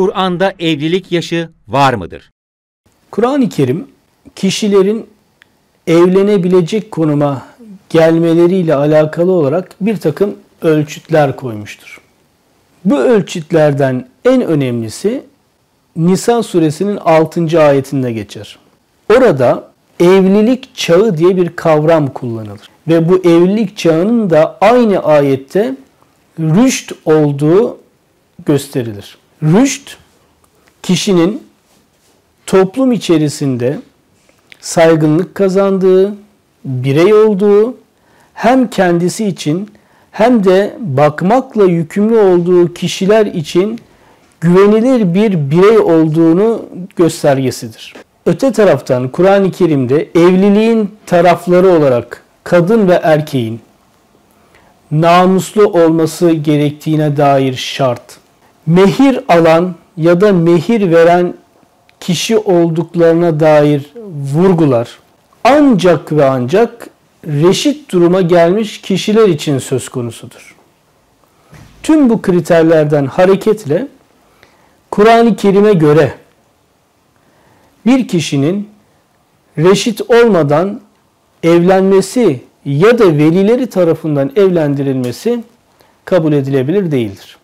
Kur'an'da evlilik yaşı var mıdır? Kur'an-ı Kerim kişilerin evlenebilecek konuma gelmeleriyle alakalı olarak bir takım ölçütler koymuştur. Bu ölçütlerden en önemlisi Nisa suresinin 6. ayetinde geçer. Orada evlilik çağı diye bir kavram kullanılır. Ve bu evlilik çağının da aynı ayette rüşt olduğu gösterilir. Rüşt kişinin toplum içerisinde saygınlık kazandığı, birey olduğu, hem kendisi için hem de bakmakla yükümlü olduğu kişiler için güvenilir bir birey olduğunu göstergesidir. Öte taraftan Kur'an-ı Kerim'de evliliğin tarafları olarak kadın ve erkeğin namuslu olması gerektiğine dair şart, mehir alan ya da mehir veren kişi olduklarına dair vurgular ancak ve ancak reşit duruma gelmiş kişiler için söz konusudur. Tüm bu kriterlerden hareketle Kur'an-ı Kerim'e göre bir kişinin reşit olmadan evlenmesi ya da velileri tarafından evlendirilmesi kabul edilebilir değildir.